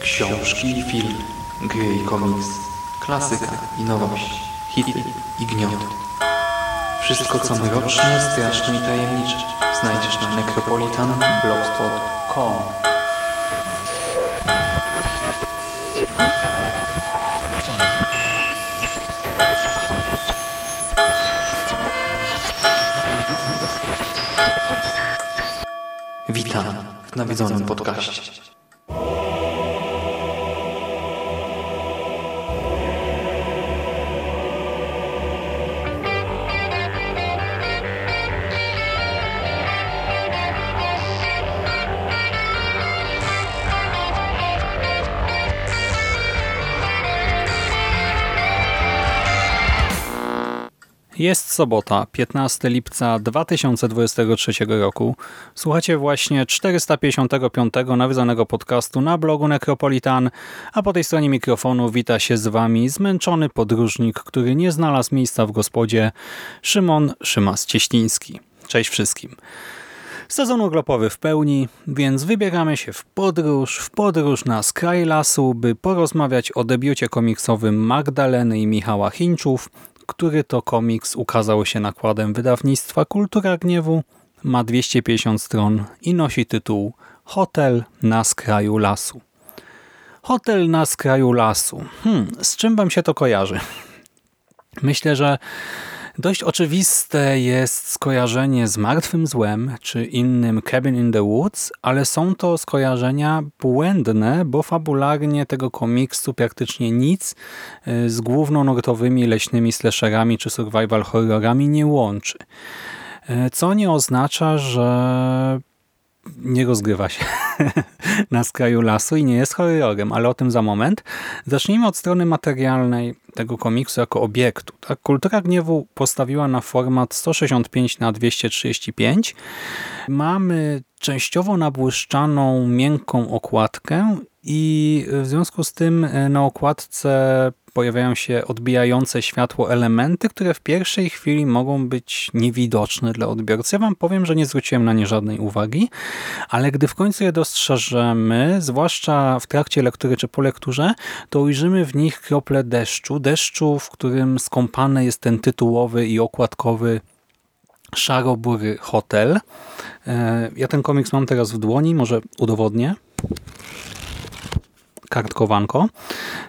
Książki i film, gry i komiks, klasyka i nowość, hity i gniot. Wszystko co mroczne, straszne i tajemnicze znajdziesz na necropolitanblogspot.com Witam w nawiedzonym podcaście. Sobota, 15 lipca 2023 roku. Słuchacie właśnie 455 nawiązanego podcastu na blogu Necropolitan, a po tej stronie mikrofonu wita się z Wami zmęczony podróżnik, który nie znalazł miejsca w gospodzie, Szymon Szymas-Cieśliński. Cześć wszystkim. Sezon urlopowy w pełni, więc wybieramy się w podróż, w podróż na skraj lasu, by porozmawiać o debiucie komiksowym Magdaleny i Michała Hinczów, który to komiks ukazał się nakładem wydawnictwa Kultura Gniewu, ma 250 stron i nosi tytuł Hotel na skraju lasu. Hotel na skraju lasu. Hmm, z czym wam się to kojarzy? Myślę, że Dość oczywiste jest skojarzenie z Martwym Złem czy innym Cabin in the Woods, ale są to skojarzenia błędne, bo fabularnie tego komiksu praktycznie nic y, z głównonurtowymi leśnymi slasherami czy survival horrorami nie łączy. Y, co nie oznacza, że nie rozgrywa się na skraju lasu i nie jest horrorem, ale o tym za moment. Zacznijmy od strony materialnej tego komiksu jako obiektu. Tak? Kultura Gniewu postawiła na format 165 na 235. Mamy częściowo nabłyszczaną, miękką okładkę i w związku z tym e, na okładce pojawiają się odbijające światło elementy, które w pierwszej chwili mogą być niewidoczne dla odbiorcy. Ja wam powiem, że nie zwróciłem na nie żadnej uwagi, ale gdy w końcu je dostrzeżemy, zwłaszcza w trakcie lektury czy po lekturze, to ujrzymy w nich krople deszczu. Deszczu, w którym skąpany jest ten tytułowy i okładkowy szarobury hotel. E, ja ten komiks mam teraz w dłoni, może udowodnię kartkowanko.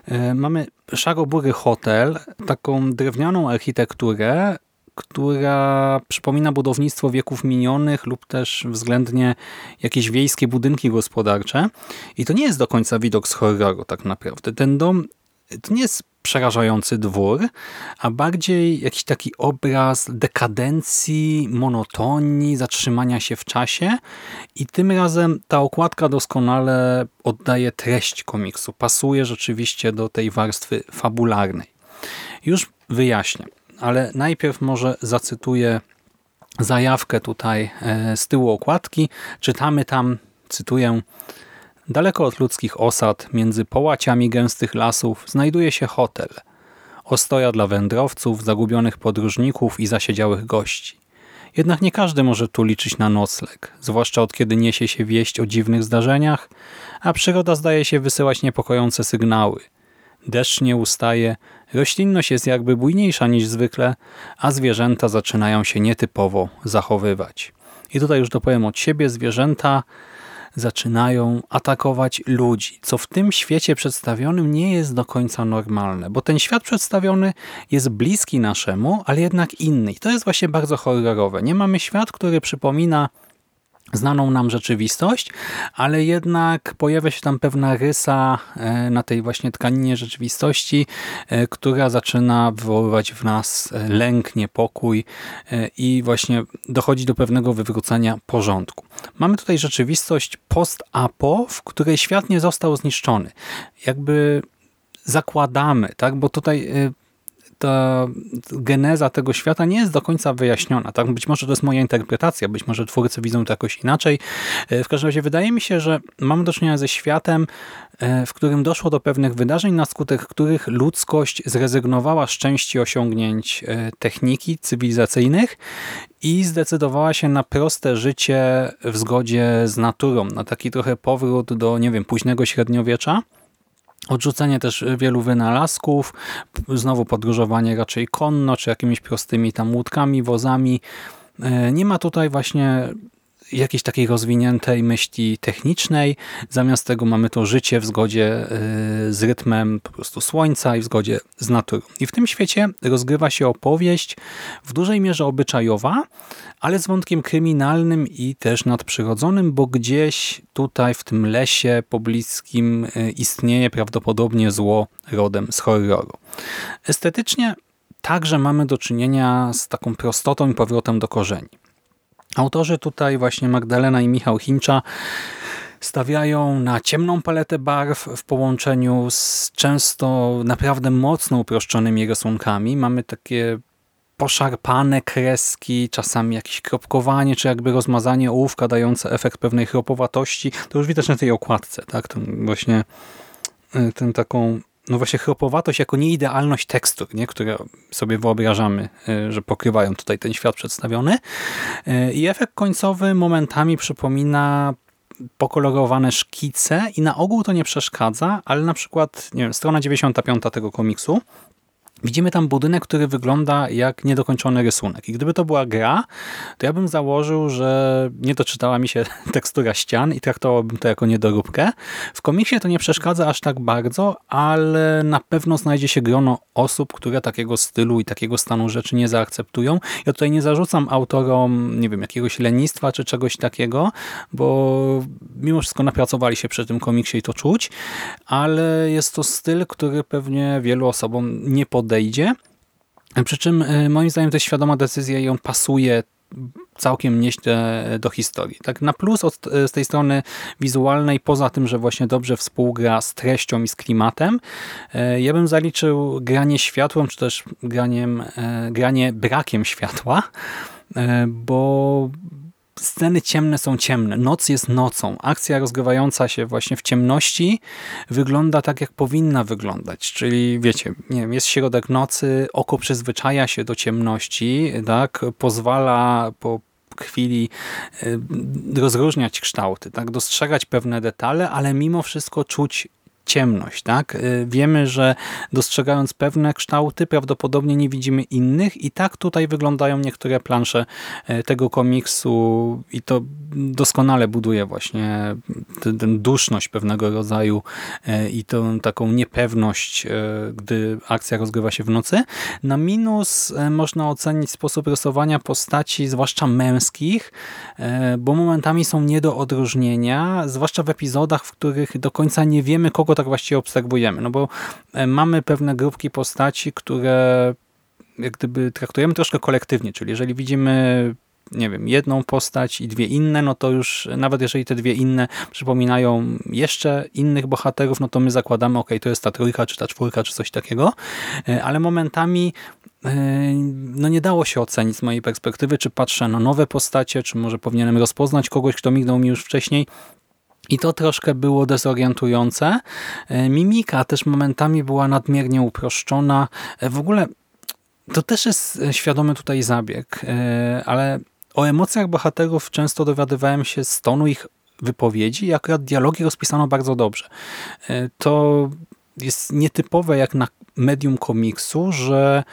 E, mamy szarobury hotel, taką drewnianą architekturę, która przypomina budownictwo wieków minionych lub też względnie jakieś wiejskie budynki gospodarcze. I to nie jest do końca widok z horroru tak naprawdę. Ten dom to nie jest przerażający dwór, a bardziej jakiś taki obraz dekadencji, monotonii, zatrzymania się w czasie i tym razem ta okładka doskonale oddaje treść komiksu, pasuje rzeczywiście do tej warstwy fabularnej. Już wyjaśnię, ale najpierw może zacytuję zajawkę tutaj e, z tyłu okładki. Czytamy tam, cytuję, Daleko od ludzkich osad, między połaciami gęstych lasów, znajduje się hotel. Ostoja dla wędrowców, zagubionych podróżników i zasiedziałych gości. Jednak nie każdy może tu liczyć na nocleg, zwłaszcza od kiedy niesie się wieść o dziwnych zdarzeniach, a przyroda zdaje się wysyłać niepokojące sygnały. Deszcz nie ustaje, roślinność jest jakby bujniejsza niż zwykle, a zwierzęta zaczynają się nietypowo zachowywać. I tutaj już dopowiem od siebie, zwierzęta zaczynają atakować ludzi, co w tym świecie przedstawionym nie jest do końca normalne, bo ten świat przedstawiony jest bliski naszemu, ale jednak inny. I to jest właśnie bardzo horrorowe. Nie mamy świat, który przypomina znaną nam rzeczywistość, ale jednak pojawia się tam pewna rysa e, na tej właśnie tkaninie rzeczywistości, e, która zaczyna wywoływać w nas e, lęk, niepokój i właśnie dochodzi do pewnego wywrócenia porządku. Mamy tutaj rzeczywistość post-apo, w której świat nie został zniszczony. Jakby zakładamy, tak? bo tutaj ta geneza tego świata nie jest do końca wyjaśniona. Tak? Być może to jest moja interpretacja, być może twórcy widzą to jakoś inaczej. E, w każdym razie wydaje mi się, że mamy do czynienia ze światem, e, w którym doszło do pewnych wydarzeń, na skutek których ludzkość zrezygnowała z części osiągnięć e, techniki cywilizacyjnych i zdecydowała się na proste życie w zgodzie z naturą, na taki trochę powrót do, nie wiem, późnego średniowiecza. Odrzucenie też wielu wynalazków, znowu podróżowanie raczej konno, czy jakimiś prostymi tam łódkami, wozami. E, nie ma tutaj właśnie jakiejś takiej rozwiniętej myśli technicznej. Zamiast tego mamy to życie w zgodzie y, z rytmem po prostu słońca i w zgodzie z naturą. I w tym świecie rozgrywa się opowieść w dużej mierze obyczajowa, ale z wątkiem kryminalnym i też nadprzyrodzonym, bo gdzieś tutaj w tym lesie pobliskim y, istnieje prawdopodobnie zło rodem z horroru. Estetycznie także mamy do czynienia z taką prostotą i powrotem do korzeni. Autorzy tutaj właśnie Magdalena i Michał Chincza stawiają na ciemną paletę barw w połączeniu z często naprawdę mocno uproszczonymi rysunkami. Mamy takie poszarpane kreski, czasami jakieś kropkowanie, czy jakby rozmazanie ołówka dające efekt pewnej chropowatości. To już widać na tej okładce, tak? To właśnie y, ten taką no właśnie chropowatość jako nieidealność tekstur, nie? które sobie wyobrażamy, e, że pokrywają tutaj ten świat przedstawiony. E, I efekt końcowy momentami przypomina pokolorowane szkice i na ogół to nie przeszkadza, ale na przykład nie wiem, strona 95 tego komiksu Widzimy tam budynek, który wygląda jak niedokończony rysunek. I gdyby to była gra, to ja bym założył, że nie doczytała mi się tekstura ścian i traktowałbym to jako niedoróbkę. W komiksie to nie przeszkadza aż tak bardzo, ale na pewno znajdzie się grono osób, które takiego stylu i takiego stanu rzeczy nie zaakceptują. Ja tutaj nie zarzucam autorom, nie wiem, jakiegoś lenistwa czy czegoś takiego, bo mimo wszystko napracowali się przy tym komiksie i to czuć, ale jest to styl, który pewnie wielu osobom nie podejdzie Przy czym e, moim zdaniem to jest świadoma decyzja i on pasuje całkiem nieźle do historii. Tak na plus od, e, z tej strony wizualnej, poza tym, że właśnie dobrze współgra z treścią i z klimatem, e, ja bym zaliczył granie światłem, czy też graniem, granie brakiem światła, bo sceny ciemne są ciemne, noc jest nocą. Akcja rozgrywająca się właśnie w ciemności wygląda tak, jak powinna wyglądać. Czyli wiecie, nie wiem, jest środek nocy, oko przyzwyczaja się do ciemności, tak, pozwala po chwili y, rozróżniać kształty, tak, dostrzegać pewne detale, ale mimo wszystko czuć ciemność. Tak? Y, wiemy, że dostrzegając pewne kształty, prawdopodobnie nie widzimy innych i tak tutaj wyglądają niektóre plansze y, tego komiksu i to doskonale buduje właśnie tę duszność pewnego rodzaju y, i tą taką niepewność, gdy akcja rozgrywa się w nocy. Na minus można ocenić sposób rysowania postaci, zwłaszcza męskich, bo momentami są nie do odróżnienia, zwłaszcza w epizodach, w których do końca nie wiemy, kogo tak właściwie obserwujemy. No bo e, mamy pewne grupki postaci, które jak gdyby traktujemy troszkę kolektywnie, czyli jeżeli widzimy nie wiem, jedną postać i dwie inne, no to już nawet jeżeli te dwie inne przypominają jeszcze innych bohaterów, no to my zakładamy, ok, to jest ta trójka, czy ta czwórka, czy coś takiego, e, ale momentami e, no nie dało się ocenić z mojej perspektywy, czy patrzę na nowe postacie, czy może powinienem rozpoznać kogoś, kto mignął mi już wcześniej, i to troszkę było dezorientujące. E, mimika też momentami była nadmiernie uproszczona. E, w ogóle to też jest świadomy tutaj zabieg, e, ale o emocjach bohaterów często dowiadywałem się z tonu ich wypowiedzi i akurat dialogi rozpisano bardzo dobrze. To jest nietypowe jak na medium komiksu, że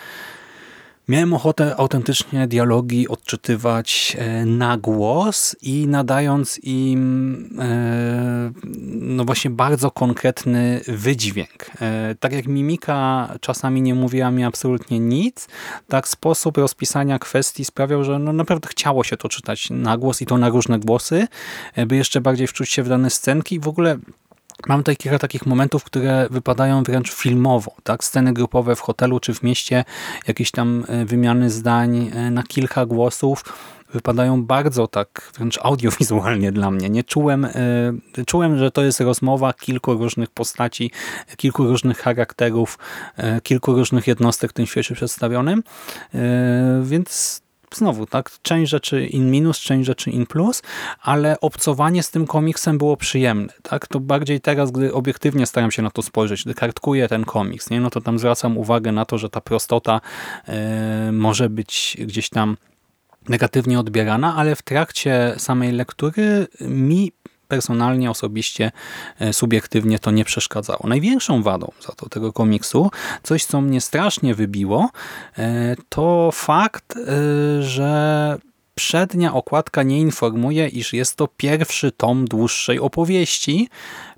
Miałem ochotę autentycznie dialogi odczytywać e, na głos i nadając im e, no właśnie bardzo konkretny wydźwięk. E, tak jak mimika czasami nie mówiła mi absolutnie nic, tak sposób rozpisania kwestii sprawiał, że no naprawdę chciało się to czytać na głos i to na różne głosy, by jeszcze bardziej wczuć się w dane scenki. W ogóle Mam tutaj kilka takich momentów, które wypadają wręcz filmowo. Tak? Sceny grupowe w hotelu czy w mieście, jakieś tam e, wymiany zdań e, na kilka głosów. wypadają bardzo tak wręcz audiowizualnie dla mnie. Nie czułem, czułem, że to jest rozmowa kilku różnych postaci, kilku różnych charakterów, kilku różnych jednostek w tym świecie przedstawionym, więc znowu, tak, część rzeczy in minus, część rzeczy in plus, ale obcowanie z tym komiksem było przyjemne, tak, to bardziej teraz, gdy obiektywnie staram się na to spojrzeć, gdy kartkuję ten komiks, nie, no to tam zwracam uwagę na to, że ta prostota y, może być gdzieś tam negatywnie odbierana, ale w trakcie samej lektury mi personalnie, osobiście, e, subiektywnie to nie przeszkadzało. Największą wadą za to tego komiksu, coś co mnie strasznie wybiło, e, to fakt, e, że przednia okładka nie informuje, iż jest to pierwszy tom dłuższej opowieści,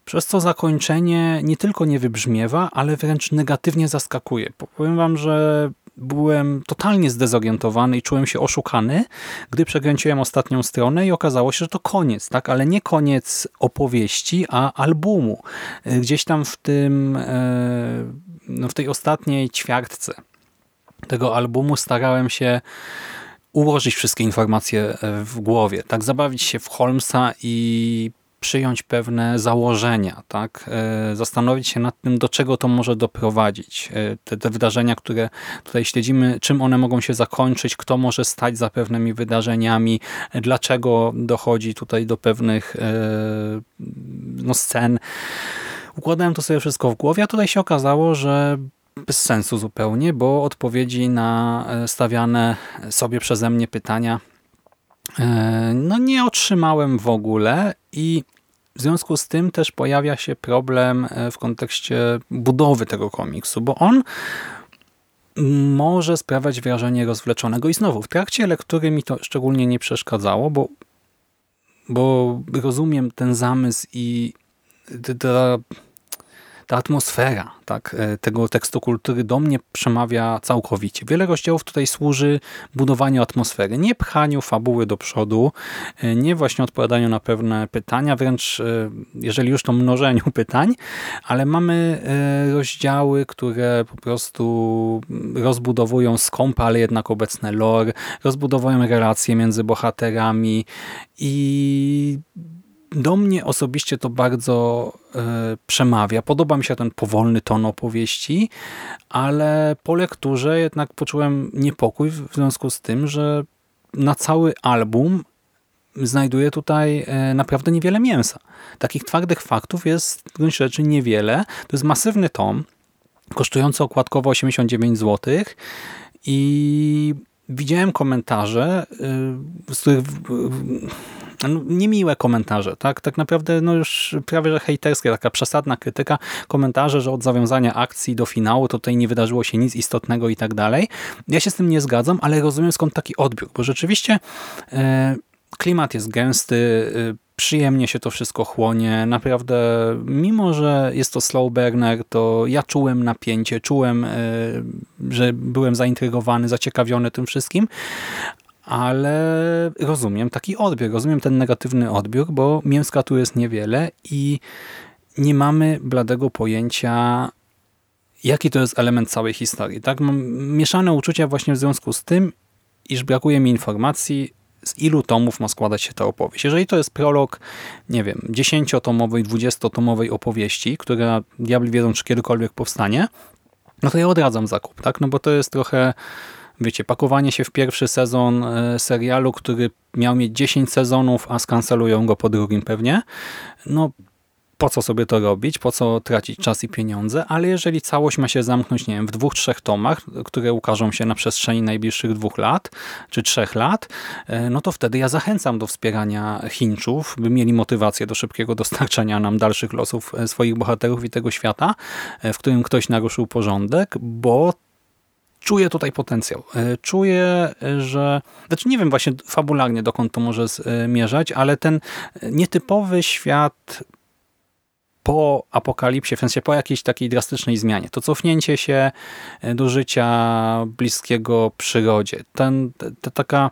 przez co zakończenie nie tylko nie wybrzmiewa, ale wręcz negatywnie zaskakuje. Powiem wam, że byłem totalnie zdezorientowany i czułem się oszukany, gdy przekręciłem ostatnią stronę i okazało się, że to koniec, tak? ale nie koniec opowieści, a albumu. Gdzieś tam w tym, e, no w tej ostatniej ćwiartce tego albumu starałem się ułożyć wszystkie informacje w głowie, tak zabawić się w Holmesa i przyjąć pewne założenia, tak? E, zastanowić się nad tym, do czego to może doprowadzić. E, te, te wydarzenia, które tutaj śledzimy, czym one mogą się zakończyć, kto może stać za pewnymi wydarzeniami, e, dlaczego dochodzi tutaj do pewnych no, scen. Układałem to sobie wszystko w głowie, a tutaj się okazało, że bez sensu zupełnie, bo odpowiedzi na stawiane sobie przeze mnie pytania no nie otrzymałem w ogóle i w związku z tym też pojawia się problem e, w kontekście budowy tego komiksu, bo on może sprawiać wrażenie rozwleczonego. I znowu, w trakcie lektury mi to szczególnie nie przeszkadzało, bo, bo rozumiem ten zamysł i ta ta atmosfera tak, e, tego tekstu kultury do mnie przemawia całkowicie. Wiele rozdziałów tutaj służy budowaniu atmosfery, nie pchaniu fabuły do przodu, e, nie właśnie odpowiadaniu na pewne pytania, wręcz e, jeżeli już to mnożeniu pytań, ale mamy rozdziały, które po prostu rozbudowują skąpe, ale jednak obecne lore, rozbudowują relacje między bohaterami i do mnie osobiście to bardzo e, przemawia. Podoba mi się ten powolny ton opowieści, ale po lekturze jednak poczułem niepokój w związku z tym, że na cały album znajduję tutaj e, naprawdę niewiele mięsa. Takich twardych faktów jest w gruncie rzeczy niewiele. To jest masywny tom, kosztujący okładkowo 89 zł i widziałem komentarze, e, z których no, niemiłe komentarze, tak? Tak naprawdę no już prawie że hejterskie, taka przesadna krytyka, komentarze, że od zawiązania akcji do finału to tutaj nie wydarzyło się nic istotnego i tak dalej. Ja się z tym nie zgadzam, ale rozumiem skąd taki odbiór, bo rzeczywiście e, klimat jest gęsty, e, przyjemnie się to wszystko chłonie. Naprawdę, mimo że jest to slow burner, to ja czułem napięcie, czułem, e, że byłem zaintrygowany, zaciekawiony tym wszystkim, ale rozumiem taki odbiór, rozumiem ten negatywny odbiór, bo mięska tu jest niewiele i nie mamy bladego pojęcia, jaki to jest element całej historii. Tak? Mam mieszane uczucia właśnie w związku z tym, iż brakuje mi informacji, z ilu tomów ma składać się ta opowieść. Jeżeli to jest prolog, nie wiem, dziesięciotomowej, dwudziestotomowej opowieści, która diabli wiedzą, czy kiedykolwiek powstanie, no to ja odradzam zakup, tak? No bo to jest trochę wiecie, pakowanie się w pierwszy sezon e, serialu, który miał mieć 10 sezonów, a skancelują go po drugim pewnie, no po co sobie to robić, po co tracić czas i pieniądze, ale jeżeli całość ma się zamknąć, nie wiem, w dwóch, trzech tomach, które ukażą się na przestrzeni najbliższych dwóch lat, czy trzech lat, e, no to wtedy ja zachęcam do wspierania Chińczów, by mieli motywację do szybkiego dostarczania nam dalszych losów e, swoich bohaterów i tego świata, w którym ktoś naruszył porządek, bo czuję tutaj potencjał. E, czuję, że... Znaczy nie wiem właśnie fabularnie dokąd to może zmierzać, ale ten nietypowy świat po apokalipsie, w sensie po jakiejś takiej drastycznej zmianie. To cofnięcie się do życia bliskiego przyrodzie. Ten, ta taka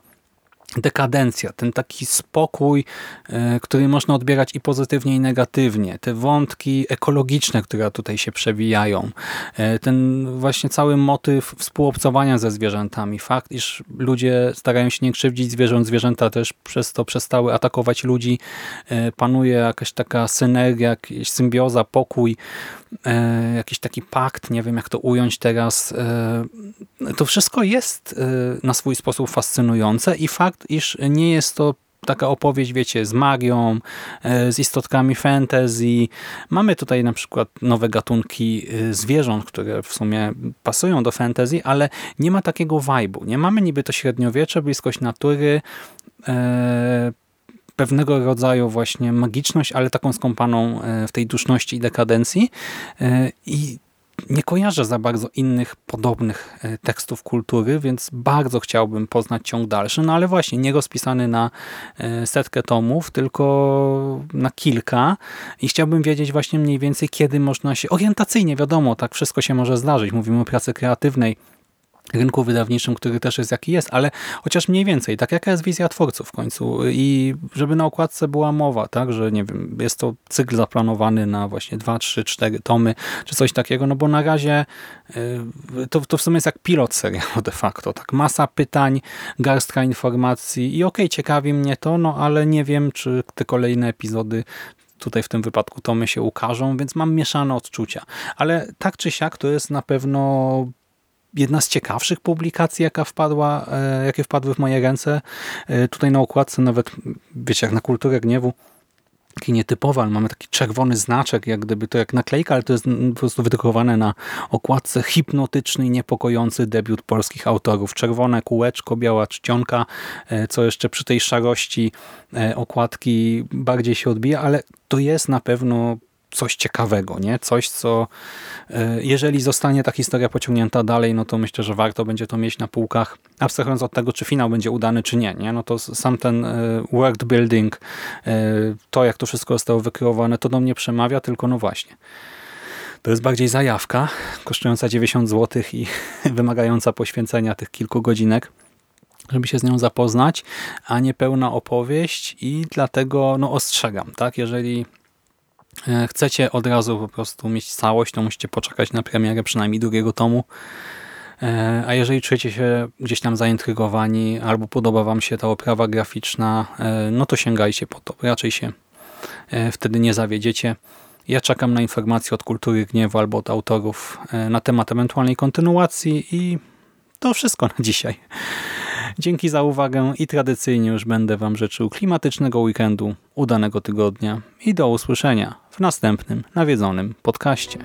dekadencja, ten taki spokój, e, który można odbierać i pozytywnie, i negatywnie. Te wątki ekologiczne, które tutaj się przewijają. E, ten właśnie cały motyw współobcowania ze zwierzętami. Fakt, iż ludzie starają się nie krzywdzić zwierząt, zwierzęta też przez to przestały atakować ludzi. E, panuje jakaś taka synergia, jakaś symbioza, pokój, jakiś taki pakt, nie wiem jak to ująć teraz. To wszystko jest na swój sposób fascynujące i fakt, iż nie jest to taka opowieść, wiecie, z magią, e, z istotkami fantasy. Mamy tutaj na przykład nowe gatunki e, zwierząt, które w sumie pasują do fantasy, ale nie ma takiego vibe'u. Nie mamy niby to średniowiecze, bliskość natury, e, pewnego rodzaju właśnie magiczność, ale taką skąpaną w tej duszności i dekadencji. I nie kojarzę za bardzo innych podobnych e, tekstów kultury, więc bardzo chciałbym poznać ciąg dalszy, no ale właśnie nie rozpisany na e, setkę tomów, tylko na kilka. I chciałbym wiedzieć właśnie mniej więcej, kiedy można się, orientacyjnie wiadomo, tak wszystko się może zdarzyć, mówimy o pracy kreatywnej, rynku wydawniczym, który też jest jaki jest, ale chociaż mniej więcej, tak jaka jest wizja twórców w końcu i żeby na okładce była mowa, tak, że nie wiem, jest to cykl zaplanowany na właśnie 2, 3, 4 tomy, czy coś takiego, no bo na razie y, to, to w sumie jest jak pilot serialu de facto, tak, masa pytań, garstka informacji i okej, okay, ciekawi mnie to, no ale nie wiem, czy te kolejne epizody tutaj w tym wypadku tomy się ukażą, więc mam mieszane odczucia. Ale tak czy siak to jest na pewno jedna z ciekawszych publikacji, jaka wpadła, e, jakie wpadły w moje ręce. E, tutaj na okładce nawet, wiecie, jak na kulturę gniewu, taki nietypowy, ale mamy taki czerwony znaczek, jak gdyby to jak naklejka, ale to jest po prostu wydrukowane na okładce hipnotyczny i niepokojący debiut polskich autorów. Czerwone kółeczko, biała czcionka, e, co jeszcze przy tej szarości okładki bardziej się odbija, ale to jest na pewno coś ciekawego, nie? Coś, co e, jeżeli zostanie ta historia pociągnięta dalej, no to myślę, że warto będzie to mieć na półkach, abstrahując od tego, czy finał będzie udany, czy nie, nie? No to sam ten e, world building, e, to jak to wszystko zostało wykreowane, to do mnie przemawia, tylko no właśnie. To jest bardziej zajawka, kosztująca 90 zł i wymagająca poświęcenia tych kilku godzinek żeby się z nią zapoznać, a nie pełna opowieść i dlatego no, ostrzegam, tak? Jeżeli chcecie od razu po prostu mieć całość, to musicie poczekać na premierę przynajmniej drugiego tomu. E, a jeżeli czujecie się gdzieś tam zaintrygowani albo podoba wam się ta oprawa graficzna, e, no to sięgajcie po to. Raczej się wtedy nie zawiedziecie. Ja czekam na informacje od Kultury Gniewu albo od autorów na temat ewentualnej kontynuacji i to wszystko na dzisiaj. Dzięki za uwagę i tradycyjnie już będę Wam życzył klimatycznego weekendu, udanego tygodnia i do usłyszenia w następnym nawiedzonym podcaście.